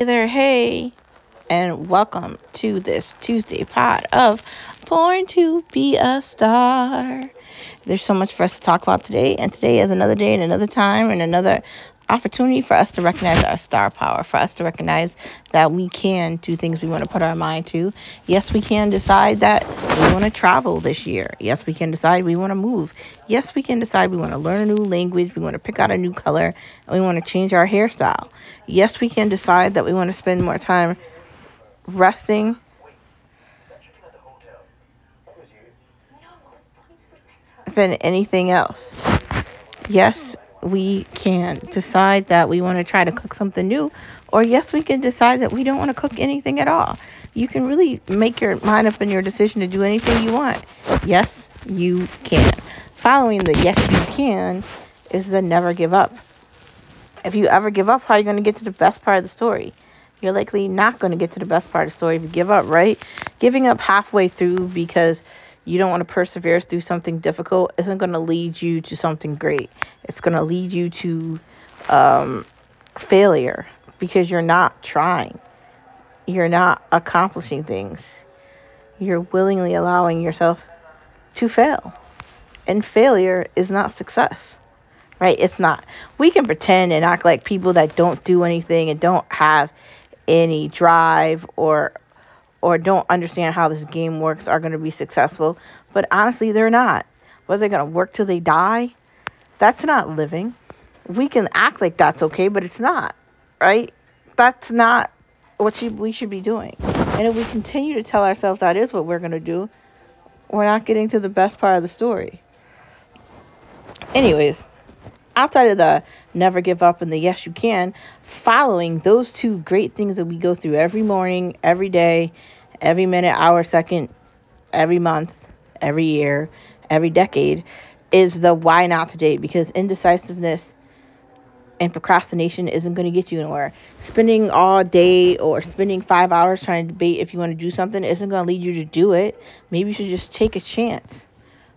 Hey there, hey, and welcome to this Tuesday pod of Born to Be a Star. There's so much for us to talk about today, and today is another day and another time and another opportunity for us to recognize our star power, for us to recognize that we can do things we want to put our mind to. Yes, we can decide that we want to travel this year. Yes, we can decide we want to move. Yes, we can decide we want to learn a new language, we want to pick out a new color, and we want to change our hairstyle. Yes, we can decide that we want to spend more time resting. Than anything else. Yes, we can decide that we want to try to cook something new, or yes, we can decide that we don't want to cook anything at all. You can really make your mind up in your decision to do anything you want. Yes, you can. Following the yes, you can is the never give up. If you ever give up, how are you going to get to the best part of the story? You're likely not going to get to the best part of the story if you give up, right? Giving up halfway through because you don't want to persevere through something difficult isn't going to lead you to something great. It's going to lead you to um, failure because you're not trying. You're not accomplishing things. You're willingly allowing yourself to fail. And failure is not success, right? It's not. We can pretend and act like people that don't do anything and don't have any drive or or don't understand how this game works are going to be successful. But honestly, they're not. Whether they're going to work till they die, that's not living. We can act like that's okay, but it's not, right? That's not what we should be doing. And if we continue to tell ourselves that is what we're going to do, we're not getting to the best part of the story. Anyways, outside of the never give up and the yes you can, following those two great things that we go through every morning, every day, every minute, hour, second, every month, every year, every decade is the why not today because indecisiveness and procrastination isn't going to get you anywhere. Spending all day or spending five hours trying to debate if you want to do something isn't going to lead you to do it. Maybe you should just take a chance,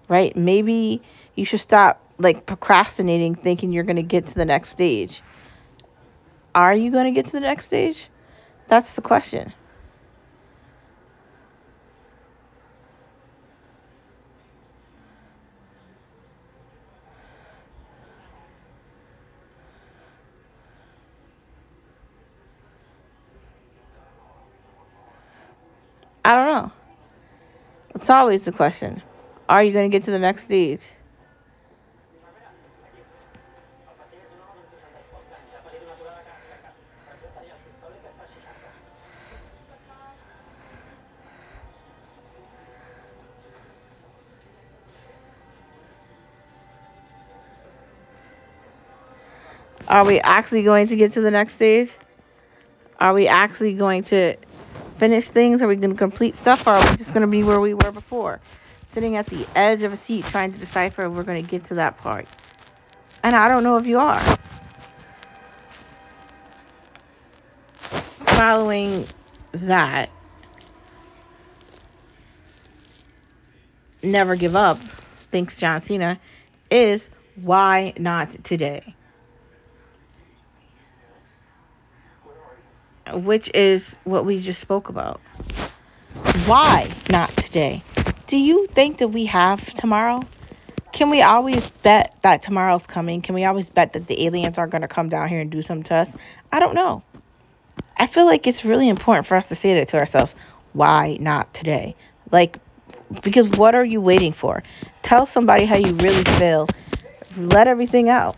right? Maybe you should stop like procrastinating thinking you're going to get to the next stage. Are you going to get to the next stage? That's the question. I don't know. It's always the question. Are you going to get to the next stage? Are we actually going to get to the next stage? Are we actually going to finish things? Are we going to complete stuff? Or are we just going to be where we were before? Sitting at the edge of a seat trying to decipher if we're going to get to that part. And I don't know if you are. Following that, never give up, thinks John Cena, is why not today? Which is what we just spoke about. Why not today? Do you think that we have tomorrow? Can we always bet that tomorrow's coming? Can we always bet that the aliens are going to come down here and do something to us? I don't know. I feel like it's really important for us to say that to ourselves. Why not today? Like, because what are you waiting for? Tell somebody how you really feel. Let everything out.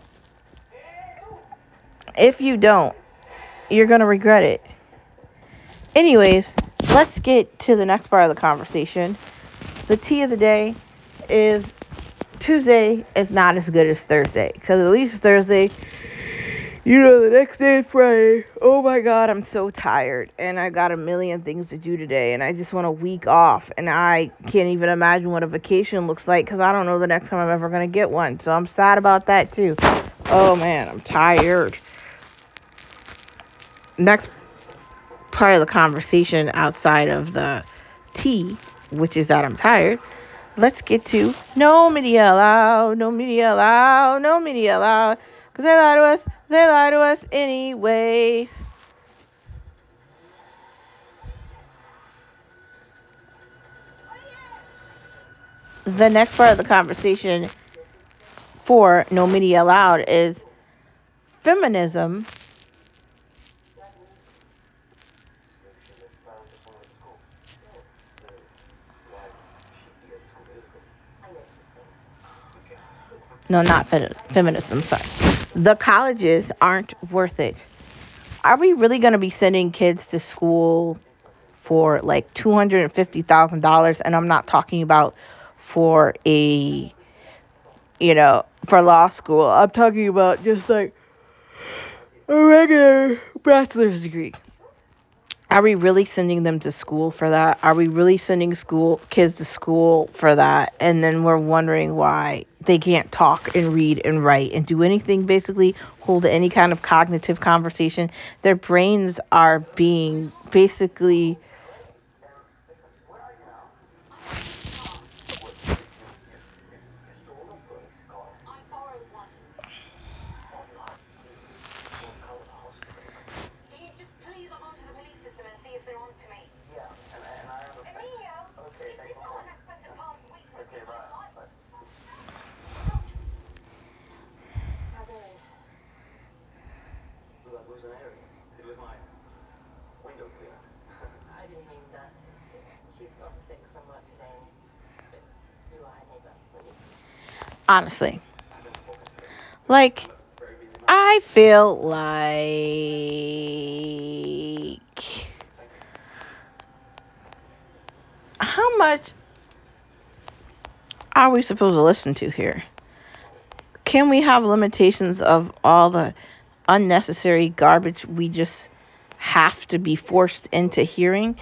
If you don't, you're going to regret it. Anyways, let's get to the next part of the conversation. The tea of the day is Tuesday is not as good as Thursday. Because at least Thursday, you know, the next day is Friday. Oh my God, I'm so tired. And I got a million things to do today. And I just want a week off. And I can't even imagine what a vacation looks like because I don't know the next time I'm ever going to get one. So I'm sad about that too. Oh man, I'm tired next part of the conversation outside of the tea, which is that I'm tired, let's get to no media allowed, no media allowed, no media allowed. Because they lie to us, they lie to us anyways. The next part of the conversation for No Media Allowed is feminism no, not feminism, sorry. The colleges aren't worth it. Are we really going to be sending kids to school for like $250,000? And I'm not talking about for a, you know, for law school. I'm talking about just like a regular bachelor's degree. Are we really sending them to school for that? Are we really sending school kids to school for that? And then we're wondering why they can't talk and read and write and do anything basically hold any kind of cognitive conversation. Their brains are being basically honestly. Like, I feel like how much are we supposed to listen to here? Can we have limitations of all the unnecessary garbage we just have to be forced into hearing?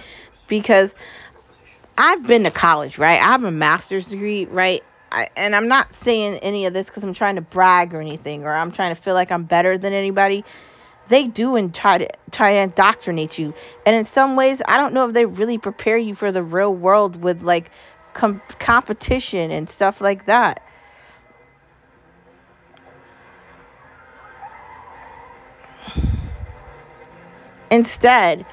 Because I've been to college, right? I have a master's degree, right? I, and I'm not saying any of this because I'm trying to brag or anything, or I'm trying to feel like I'm better than anybody. They do and try to try to indoctrinate you, and in some ways, I don't know if they really prepare you for the real world with like com- competition and stuff like that. Instead,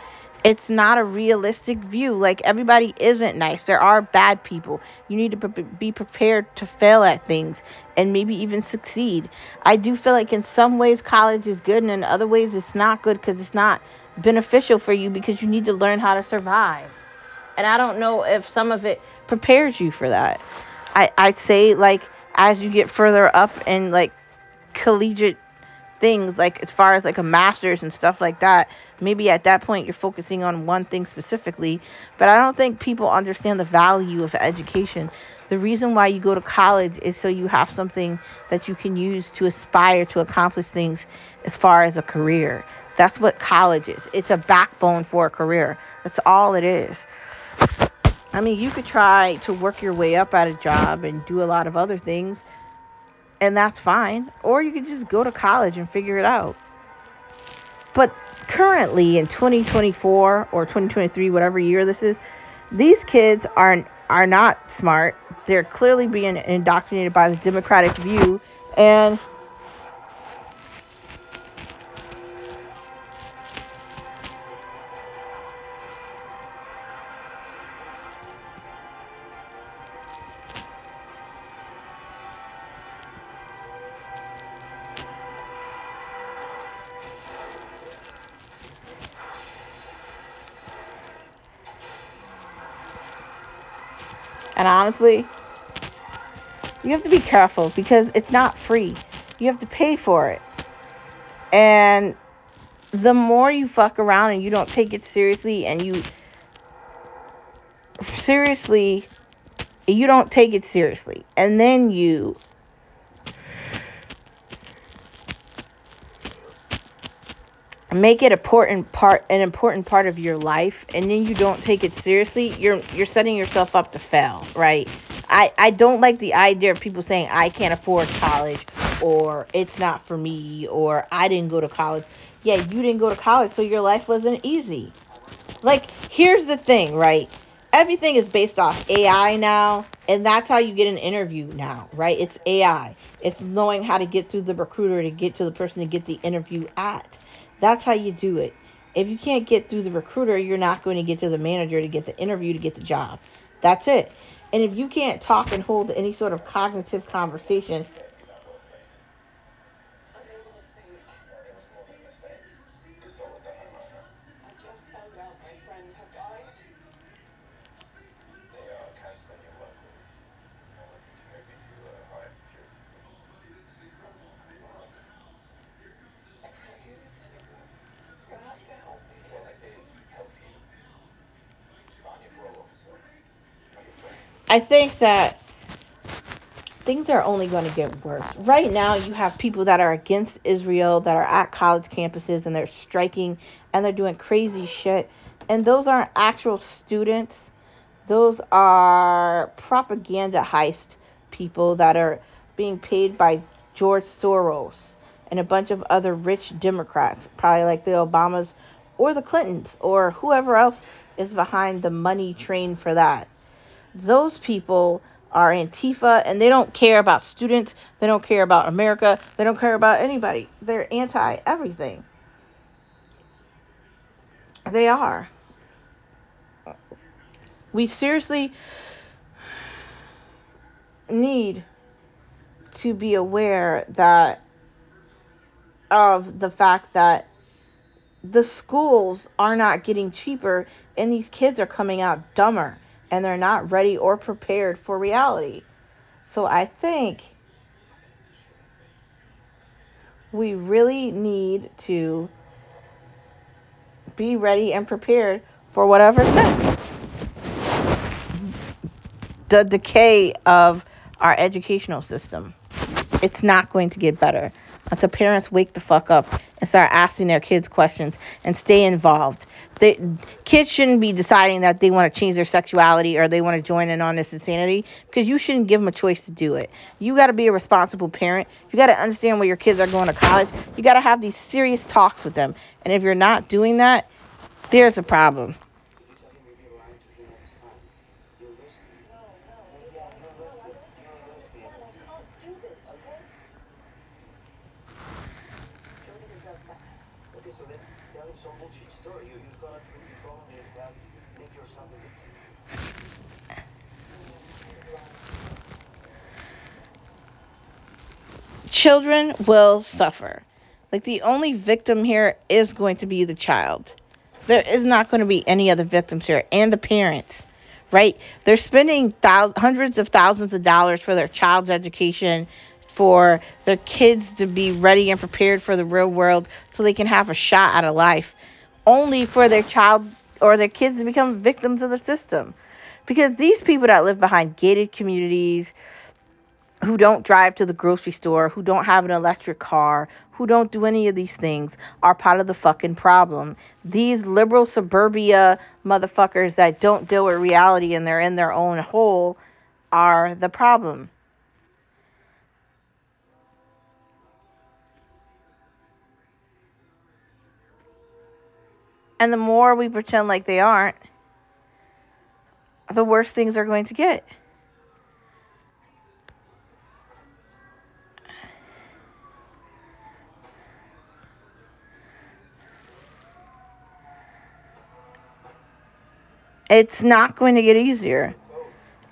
it's not a realistic view. Like everybody isn't nice. There are bad people. You need to be prepared to fail at things and maybe even succeed. I do feel like in some ways college is good and in other ways it's not good because it's not beneficial for you because you need to learn how to survive. And I don't know if some of it prepares you for that. I I'd say like as you get further up in like collegiate things like as far as like a master's and stuff like that maybe at that point you're focusing on one thing specifically but i don't think people understand the value of education. The reason why you go to college is so you have something that you can use to aspire to accomplish things as far as a career. That's what college is. It's a backbone for a career. That's all it is. I mean, you could try to work your way up at a job and do a lot of other things, and that's fine. Or you could just go to college and figure it out. But currently in 2024 or 2023, whatever year this is, these kids are are not smart. They're clearly being indoctrinated by the democratic view and And honestly, you have to be careful because it's not free. You have to pay for it. And the more you fuck around and you don't take it seriously and you seriously you don't take it seriously and then you make it a important part an important part of your life and then you don't take it seriously you're you're setting yourself up to fail right? I i don't like the idea of people saying i can't afford college or it's not for me or i didn't go to college. Yeah you didn't go to college so your life wasn't easy. Like here's the thing right? Everything is based off ai now and that's how you get an interview now right? It's ai it's knowing how to get through the recruiter to get to the person to get the interview at that's how you do it. If you can't get through the recruiter, you're not going to get to the manager to get the interview to get the job. That's it. And if you can't talk and hold any sort of cognitive conversation, I think that things are only going to get worse. Right now, you have people that are against Israel that are at college campuses and they're striking and they're doing crazy shit. And those aren't actual students, those are propaganda heist people that are being paid by George Soros and a bunch of other rich Democrats, probably like the Obamas or the Clintons or whoever else is behind the money train for that those people are Antifa and they don't care about students, they don't care about America, they don't care about anybody. They're anti everything. They are. We seriously need to be aware that of the fact that the schools are not getting cheaper and these kids are coming out dumber and they're not ready or prepared for reality. So I think we really need to be ready and prepared for whatever's next. The decay of our educational system. It's not going to get better until parents wake the fuck up and start asking their kids questions and stay involved they, kids shouldn't be deciding that they want to change their sexuality or they want to join in on this insanity because you shouldn't give them a choice to do it. You got to be a responsible parent. You got to understand where your kids are going to college. You got to have these serious talks with them. And if you're not doing that, there's a problem. Children will suffer. Like the only victim here is going to be the child. There is not going to be any other victims here, and the parents, right? They're spending thousands, hundreds of thousands of dollars for their child's education, for their kids to be ready and prepared for the real world, so they can have a shot at a life, only for their child or their kids to become victims of the system. Because these people that live behind gated communities, who don't drive to the grocery store, who don't have an electric car, who don't do any of these things are part of the fucking problem. These liberal suburbia motherfuckers that don't deal with reality and they're in their own hole are the problem. And the more we pretend like they aren't, the worse things are going to get. It's not going to get easier.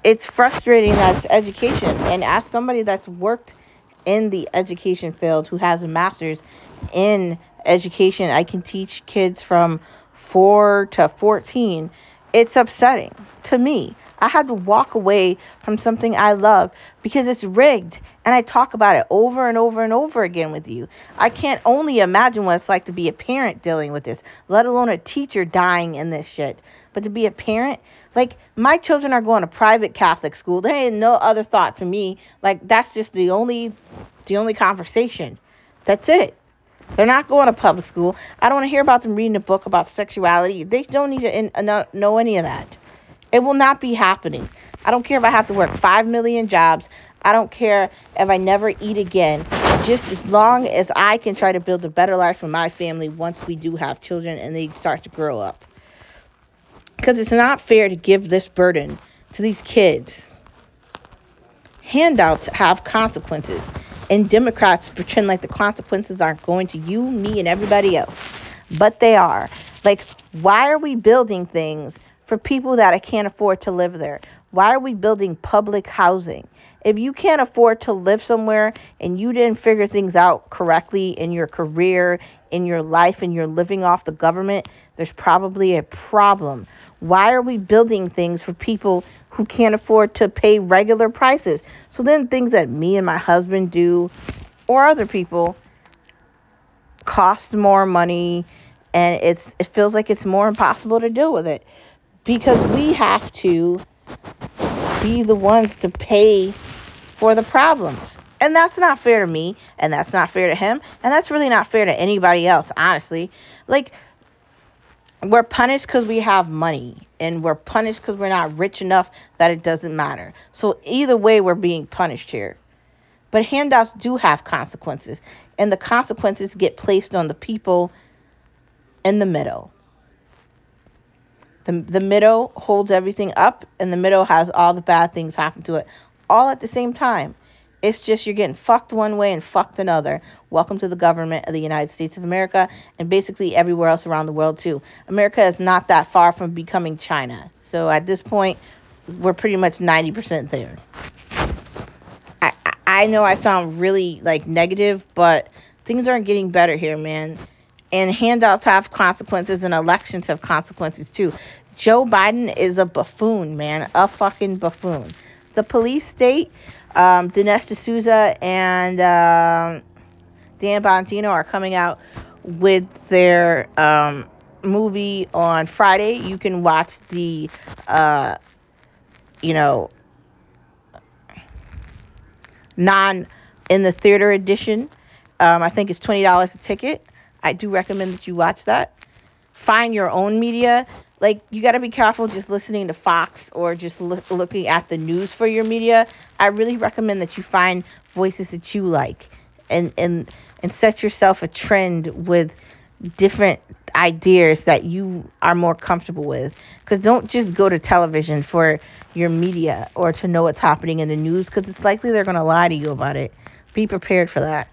It's frustrating that education. And as somebody that's worked in the education field who has a master's in education, I can teach kids from 4 to 14. It's upsetting to me I had to walk away from something I love because it's rigged. And I talk about it over and over and over again with you. I can't only imagine what it's like to be a parent dealing with this, let alone a teacher dying in this shit. But to be a parent, like my children are going to private Catholic school. There ain't no other thought to me. Like that's just the only the only conversation. That's it. They're not going to public school. I don't want to hear about them reading a book about sexuality. They don't need to uh, know any of that. It will not be happening. I don't care if I have to work 5 million jobs. I don't care if I never eat again. Just as long as I can try to build a better life for my family once we do have children and they start to grow up. Because it's not fair to give this burden to these kids. Handouts have consequences, and Democrats pretend like the consequences aren't going to you, me, and everybody else. But they are. Like, why are we building things for people that I can't afford to live there? Why are we building public housing? If you can't afford to live somewhere and you didn't figure things out correctly in your career, in your life, and you're living off the government, there's probably a problem. Why are we building things for people who can't afford to pay regular prices? So then things that me and my husband do or other people cost more money and it's it feels like it's more impossible to deal with it because we have to be the ones to pay for the problems. And that's not fair to me, and that's not fair to him, and that's really not fair to anybody else, honestly. Like, we're punished because we have money, and we're punished because we're not rich enough that it doesn't matter. So, either way, we're being punished here. But handouts do have consequences, and the consequences get placed on the people in the middle. The, the middle holds everything up, and the middle has all the bad things happen to it all at the same time. It's just you're getting fucked one way and fucked another. Welcome to the government of the United States of America and basically everywhere else around the world, too. America is not that far from becoming China. So at this point, we're pretty much 90% there. I, I know I sound really like negative, but things aren't getting better here, man. And handouts have consequences and elections have consequences too. Joe Biden is a buffoon, man. A fucking buffoon. The police state, um, Dinesh D'Souza and uh, Dan Bongino are coming out with their um, movie on Friday. You can watch the, uh, you know, non in the theater edition. Um, I think it's twenty dollars a ticket. I do recommend that you watch that. Find your own media like you got to be careful just listening to Fox or just lo- looking at the news for your media. I really recommend that you find voices that you like and and and set yourself a trend with different ideas that you are more comfortable with cuz don't just go to television for your media or to know what's happening in the news cuz it's likely they're going to lie to you about it. Be prepared for that.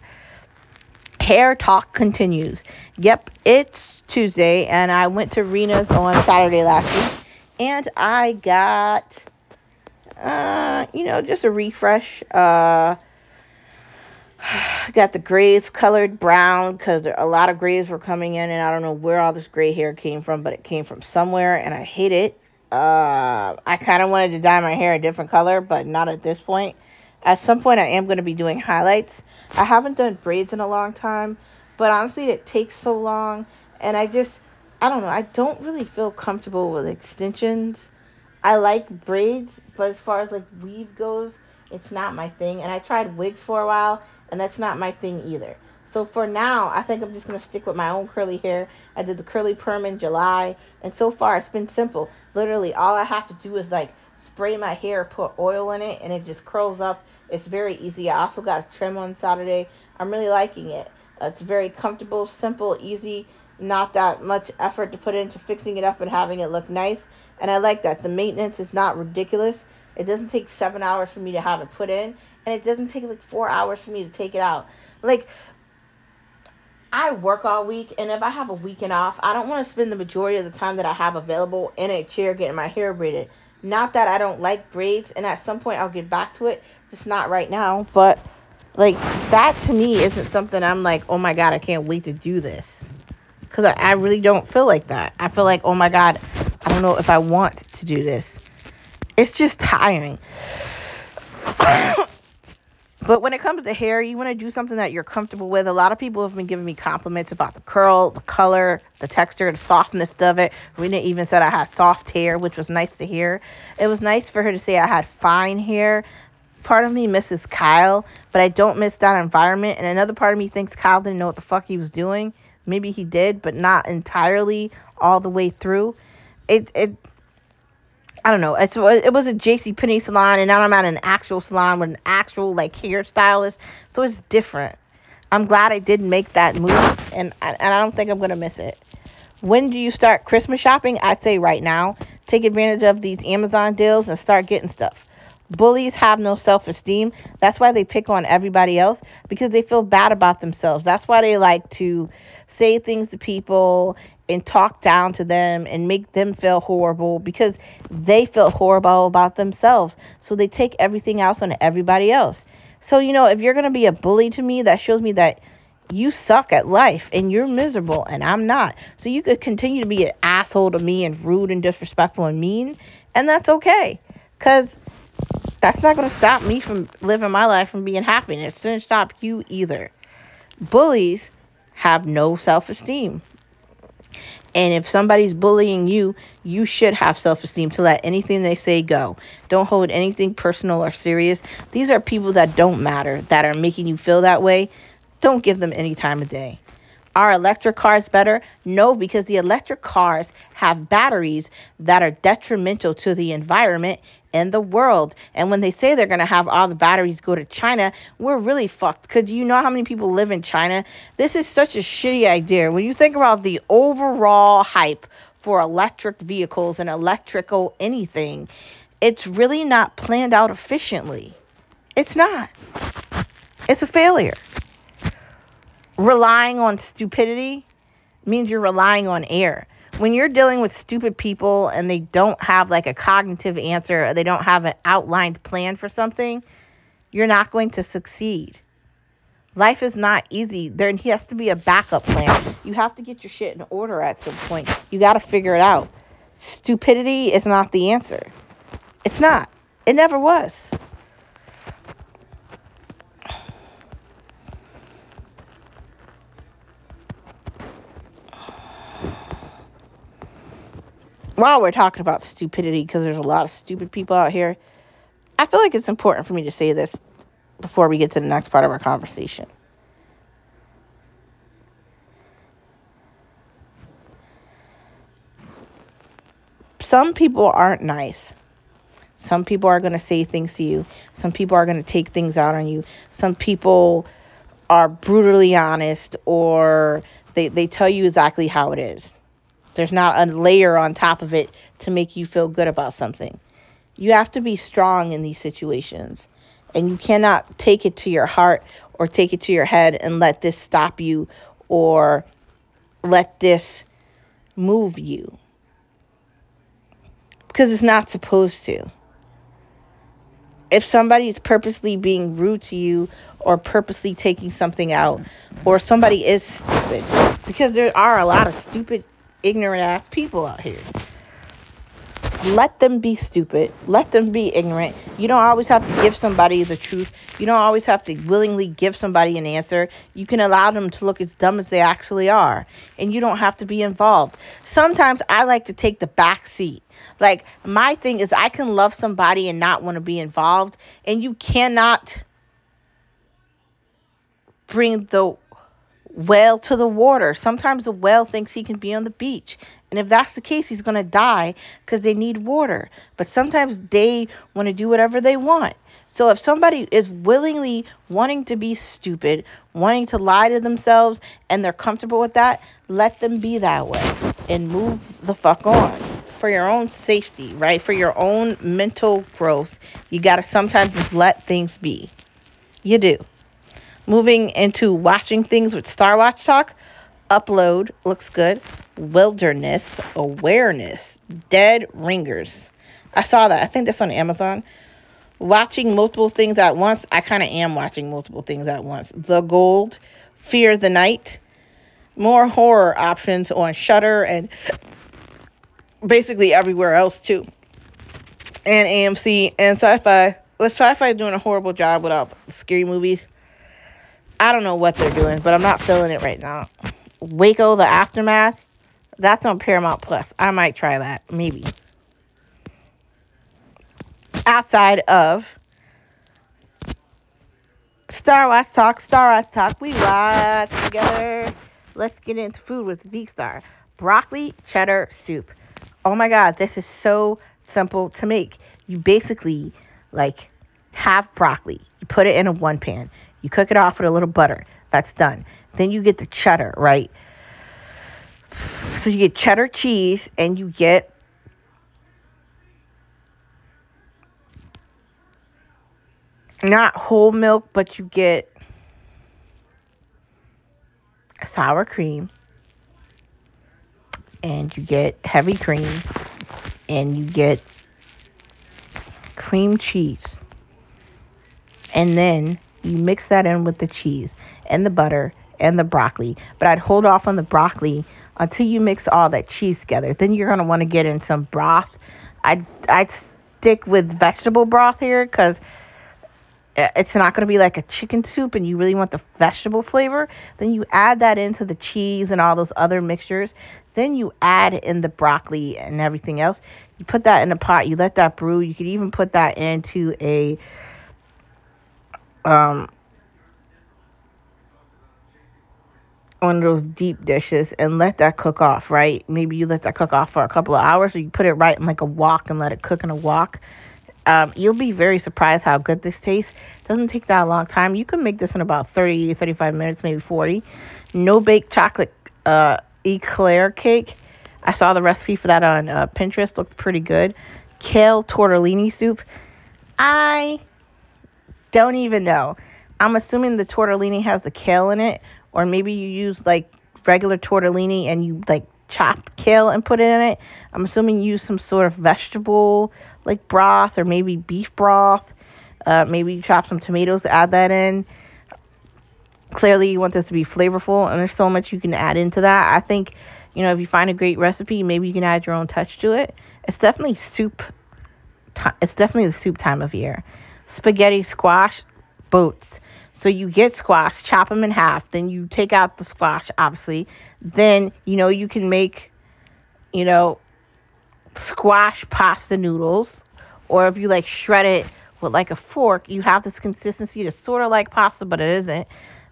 Hair talk continues. Yep, it's Tuesday, and I went to Rena's on Saturday last week, and I got, uh, you know, just a refresh. Uh, got the grays colored brown because a lot of grays were coming in, and I don't know where all this gray hair came from, but it came from somewhere, and I hate it. Uh, I kind of wanted to dye my hair a different color, but not at this point. At some point, I am going to be doing highlights. I haven't done braids in a long time, but honestly, it takes so long and I just I don't know, I don't really feel comfortable with extensions. I like braids, but as far as like weave goes, it's not my thing. And I tried wigs for a while, and that's not my thing either. So for now, I think I'm just gonna stick with my own curly hair. I did the curly perm in July, and so far it's been simple. Literally, all I have to do is like spray my hair, put oil in it, and it just curls up. It's very easy. I also got a trim on Saturday. I'm really liking it. It's very comfortable, simple, easy not that much effort to put into fixing it up and having it look nice. And I like that. The maintenance is not ridiculous. It doesn't take seven hours for me to have it put in, and it doesn't take like four hours for me to take it out. Like, I work all week, and if I have a weekend off, I don't want to spend the majority of the time that I have available in a chair getting my hair braided. Not that I don't like braids, and at some point I'll get back to it, just not right now. But, like, that to me isn't something I'm like, oh my god, I can't wait to do this because I, I really don't feel like that. I feel like, oh my God, I don't know if I want to do this. It's just tiring. But when it comes to hair, you want to do something that you're comfortable with. A lot of people have been giving me compliments about the curl, the color, the texture, the softness of it. Rena even said I had soft hair, which was nice to hear. It was nice for her to say I had fine hair. Part of me misses Kyle, but I don't miss that environment. And another part of me thinks Kyle didn't know what the fuck he was doing. Maybe he did, but not entirely all the way through. It it I don't know. It's, it was a J.C. Penney salon, and now I'm at an actual salon with an actual like hairstylist, so it's different. I'm glad I did make that move, and and I don't think I'm gonna miss it. When do you start Christmas shopping? I'd say right now. Take advantage of these Amazon deals and start getting stuff. Bullies have no self esteem. That's why they pick on everybody else because they feel bad about themselves. That's why they like to say things to people and talk down to them and make them feel horrible because they feel horrible about themselves. So they take everything else on everybody else. So, you know, if you're going to be a bully to me, that shows me that you suck at life and you're miserable and I'm not. So you could continue to be an asshole to me and rude and disrespectful and mean, and that's okay. Because that's not going to stop me from living my life and being happy. And it shouldn't stop you either. Bullies have no self esteem. And if somebody's bullying you, you should have self esteem to let anything they say go. Don't hold anything personal or serious. These are people that don't matter, that are making you feel that way. Don't give them any time of day. Are electric cars better? No, because the electric cars have batteries that are detrimental to the environment and the world. And when they say they're going to have all the batteries go to China, we're really fucked. Because you know how many people live in China? This is such a shitty idea. When you think about the overall hype for electric vehicles and electrical anything, it's really not planned out efficiently. It's not. It's a failure relying on stupidity means you're relying on air. When you're dealing with stupid people and they don't have like a cognitive answer, or they don't have an outlined plan for something, you're not going to succeed. Life is not easy. There has to be a backup plan. You have to get your shit in order at some point. You got to figure it out. Stupidity is not the answer. It's not. It never was. While we're talking about stupidity, because there's a lot of stupid people out here, I feel like it's important for me to say this before we get to the next part of our conversation. Some people aren't nice. Some people are going to say things to you. Some people are going to take things out on you. Some people are brutally honest or they, they tell you exactly how it is. There's not a layer on top of it to make you feel good about something. You have to be strong in these situations. And you cannot take it to your heart or take it to your head and let this stop you or let this move you. Because it's not supposed to. If somebody is purposely being rude to you or purposely taking something out, or somebody is stupid, because there are a lot of stupid ignorant ass people out here. Let them be stupid. Let them be ignorant. You don't always have to give somebody the truth. You don't always have to willingly give somebody an answer. You can allow them to look as dumb as they actually are. And you don't have to be involved. Sometimes I like to take the back seat. Like, my thing is, I can love somebody and not want to be involved. And you cannot bring the whale to the water. Sometimes the whale thinks he can be on the beach. And if that's the case, he's going to die because they need water. But sometimes they want to do whatever they want. So if somebody is willingly wanting to be stupid, wanting to lie to themselves, and they're comfortable with that, let them be that way and move the fuck on for your own safety, right? For your own mental growth. You got to sometimes just let things be. You do. Moving into watching things with Star Watch Talk. Upload looks good. Wilderness Awareness. Dead Ringers. I saw that. I think that's on Amazon. Watching multiple things at once. I kind of am watching multiple things at once. The Gold. Fear the Night. More horror options on Shudder and basically everywhere else too. And AMC and Sci-Fi. Well, Sci-Fi doing a horrible job without scary movies. I don't know what they're doing, but I'm not feeling it right now. Waco, the aftermath. That's on Paramount Plus. I might try that, maybe. Outside of Star Watch Talk, Star Watch Talk, we watch together. Let's get into food with V Star. Broccoli cheddar soup. Oh my god, this is so simple to make. You basically like have broccoli. You put it in a one pan. You cook it off with a little butter. That's done. Then you get the cheddar, right? So you get cheddar cheese and you get not whole milk, but you get sour cream, and you get heavy cream and you get cream cheese. And then you mix that in with the cheese and the butter and the broccoli. But I'd hold off on the broccoli until you mix all that cheese together. Then you're going to want to get in some broth. I'd, I'd stick with vegetable broth here because uh, it's not going to be like a chicken soup and you really want the vegetable flavor. Then you add that into the cheese and all those other mixtures. Then you add in the broccoli and everything else. You put that in a pot. You let that brew. You could even put that into a um one of those deep dishes and let that cook off, right? Maybe you let that cook off for a couple of hours or you put it right in like a wok and let it cook in a wok. Um, you'll be very surprised how good this tastes. Doesn't take that long time. You can make this in about 30, 35 minutes, maybe 40. No bake chocolate uh, eclair cake. I saw the recipe for that on uh, Pinterest. Looked pretty good. Kale tortellini soup. I don't even know. I'm assuming the tortellini has the kale in it, or maybe you use like regular tortellini and you like chop kale and put it in it. I'm assuming you use some sort of vegetable like broth or maybe beef broth. Uh, maybe you chop some tomatoes, add that in. Clearly, you want this to be flavorful, and there's so much you can add into that. I think, you know, if you find a great recipe, maybe you can add your own touch to it. It's definitely soup. T- it's definitely the soup time of year. Spaghetti squash boats. so you get squash, chop them in half, then you take out the squash, obviously. Then, you know, you can make, you know, squash pasta noodles. Or if you like shred it with like a fork, you have this consistency that's sort of like pasta, but it isn't.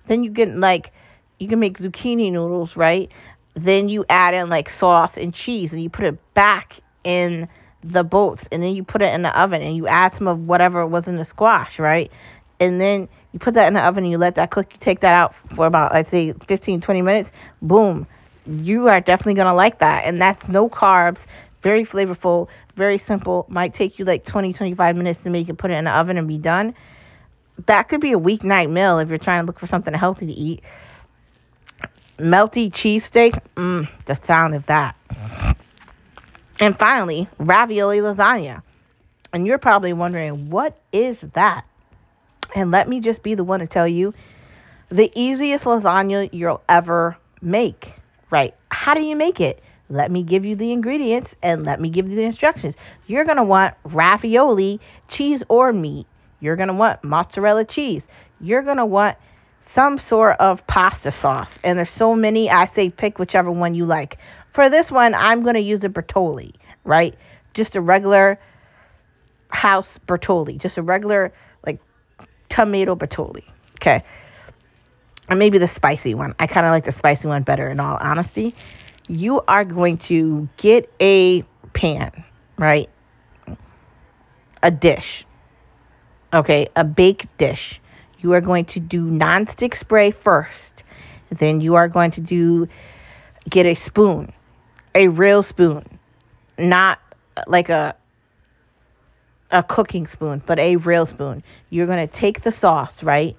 Then you get like, you can make zucchini noodles, right? Then you add in like sauce and cheese and you put it back in the boats and then you put it in the oven and you add some of whatever was in the squash, right? And then you put that in the oven and you let that cook. You take that out for about, I'd say, 15, 20 minutes. Boom. You are definitely going to like that. And that's no carbs, very flavorful, very simple. Might take you like 20, 25 minutes to make it, put it in the oven and be done. That could be a weeknight meal if you're trying to look for something healthy to eat. Melty cheesesteak, mmm, the sound of that. And finally, ravioli lasagna. And you're probably wondering, what is that? And let me just be the one to tell you the easiest lasagna you'll ever make. Right. How do you make it? Let me give you the ingredients and let me give you the instructions. You're going to want ravioli, cheese or meat. You're going to want mozzarella cheese. You're going to want some sort of pasta sauce. And there's so many, I say pick whichever one you like. For this one, I'm going to use a Bertolli, right? Just a regular house Bertolli, just a regular like tomato Bertolli. Okay. Or maybe the spicy one. I kind of like the spicy one better in all honesty. You are going to get a pan, right? A dish. Okay, a baked dish. You are going to do nonstick spray first. Then you are going to do get a spoon, a real spoon, not uh, like a a cooking spoon, but a real spoon. You're going to take the sauce, right?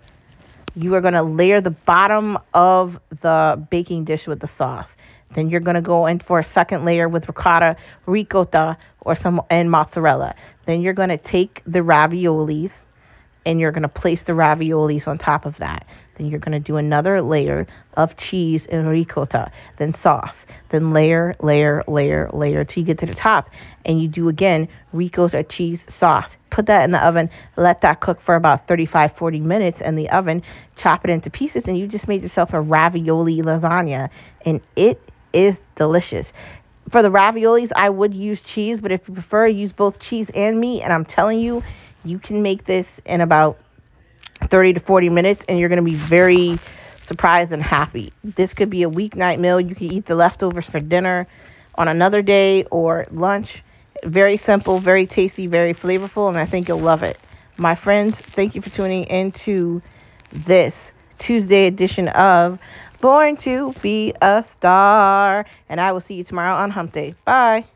You are going to layer the bottom of the baking dish with the sauce. Then you're going to go in for a second layer with ricotta, ricotta, or some and mozzarella. Then you're going to take the raviolis and you're going to place the raviolis on top of that. Then you're going to do another layer of cheese and ricotta, then sauce, then layer, layer, layer, layer till you get to the top. And you do again ricotta, cheese, sauce. Put that in the oven, let that cook for about 35, 40 minutes in the oven, chop it into pieces, and you just made yourself a ravioli lasagna. And it is delicious. For the raviolis, I would use cheese, but if you prefer, use both cheese and meat. And I'm telling you, you can make this in about 30 to 40 minutes and you're going to be very surprised and happy. This could be a weeknight meal. You can eat the leftovers for dinner on another day or lunch. Very simple, very tasty, very flavorful, and I think you'll love it. My friends, thank you for tuning into this Tuesday edition of Born to Be a Star. And I will see you tomorrow on Hump Day. Bye.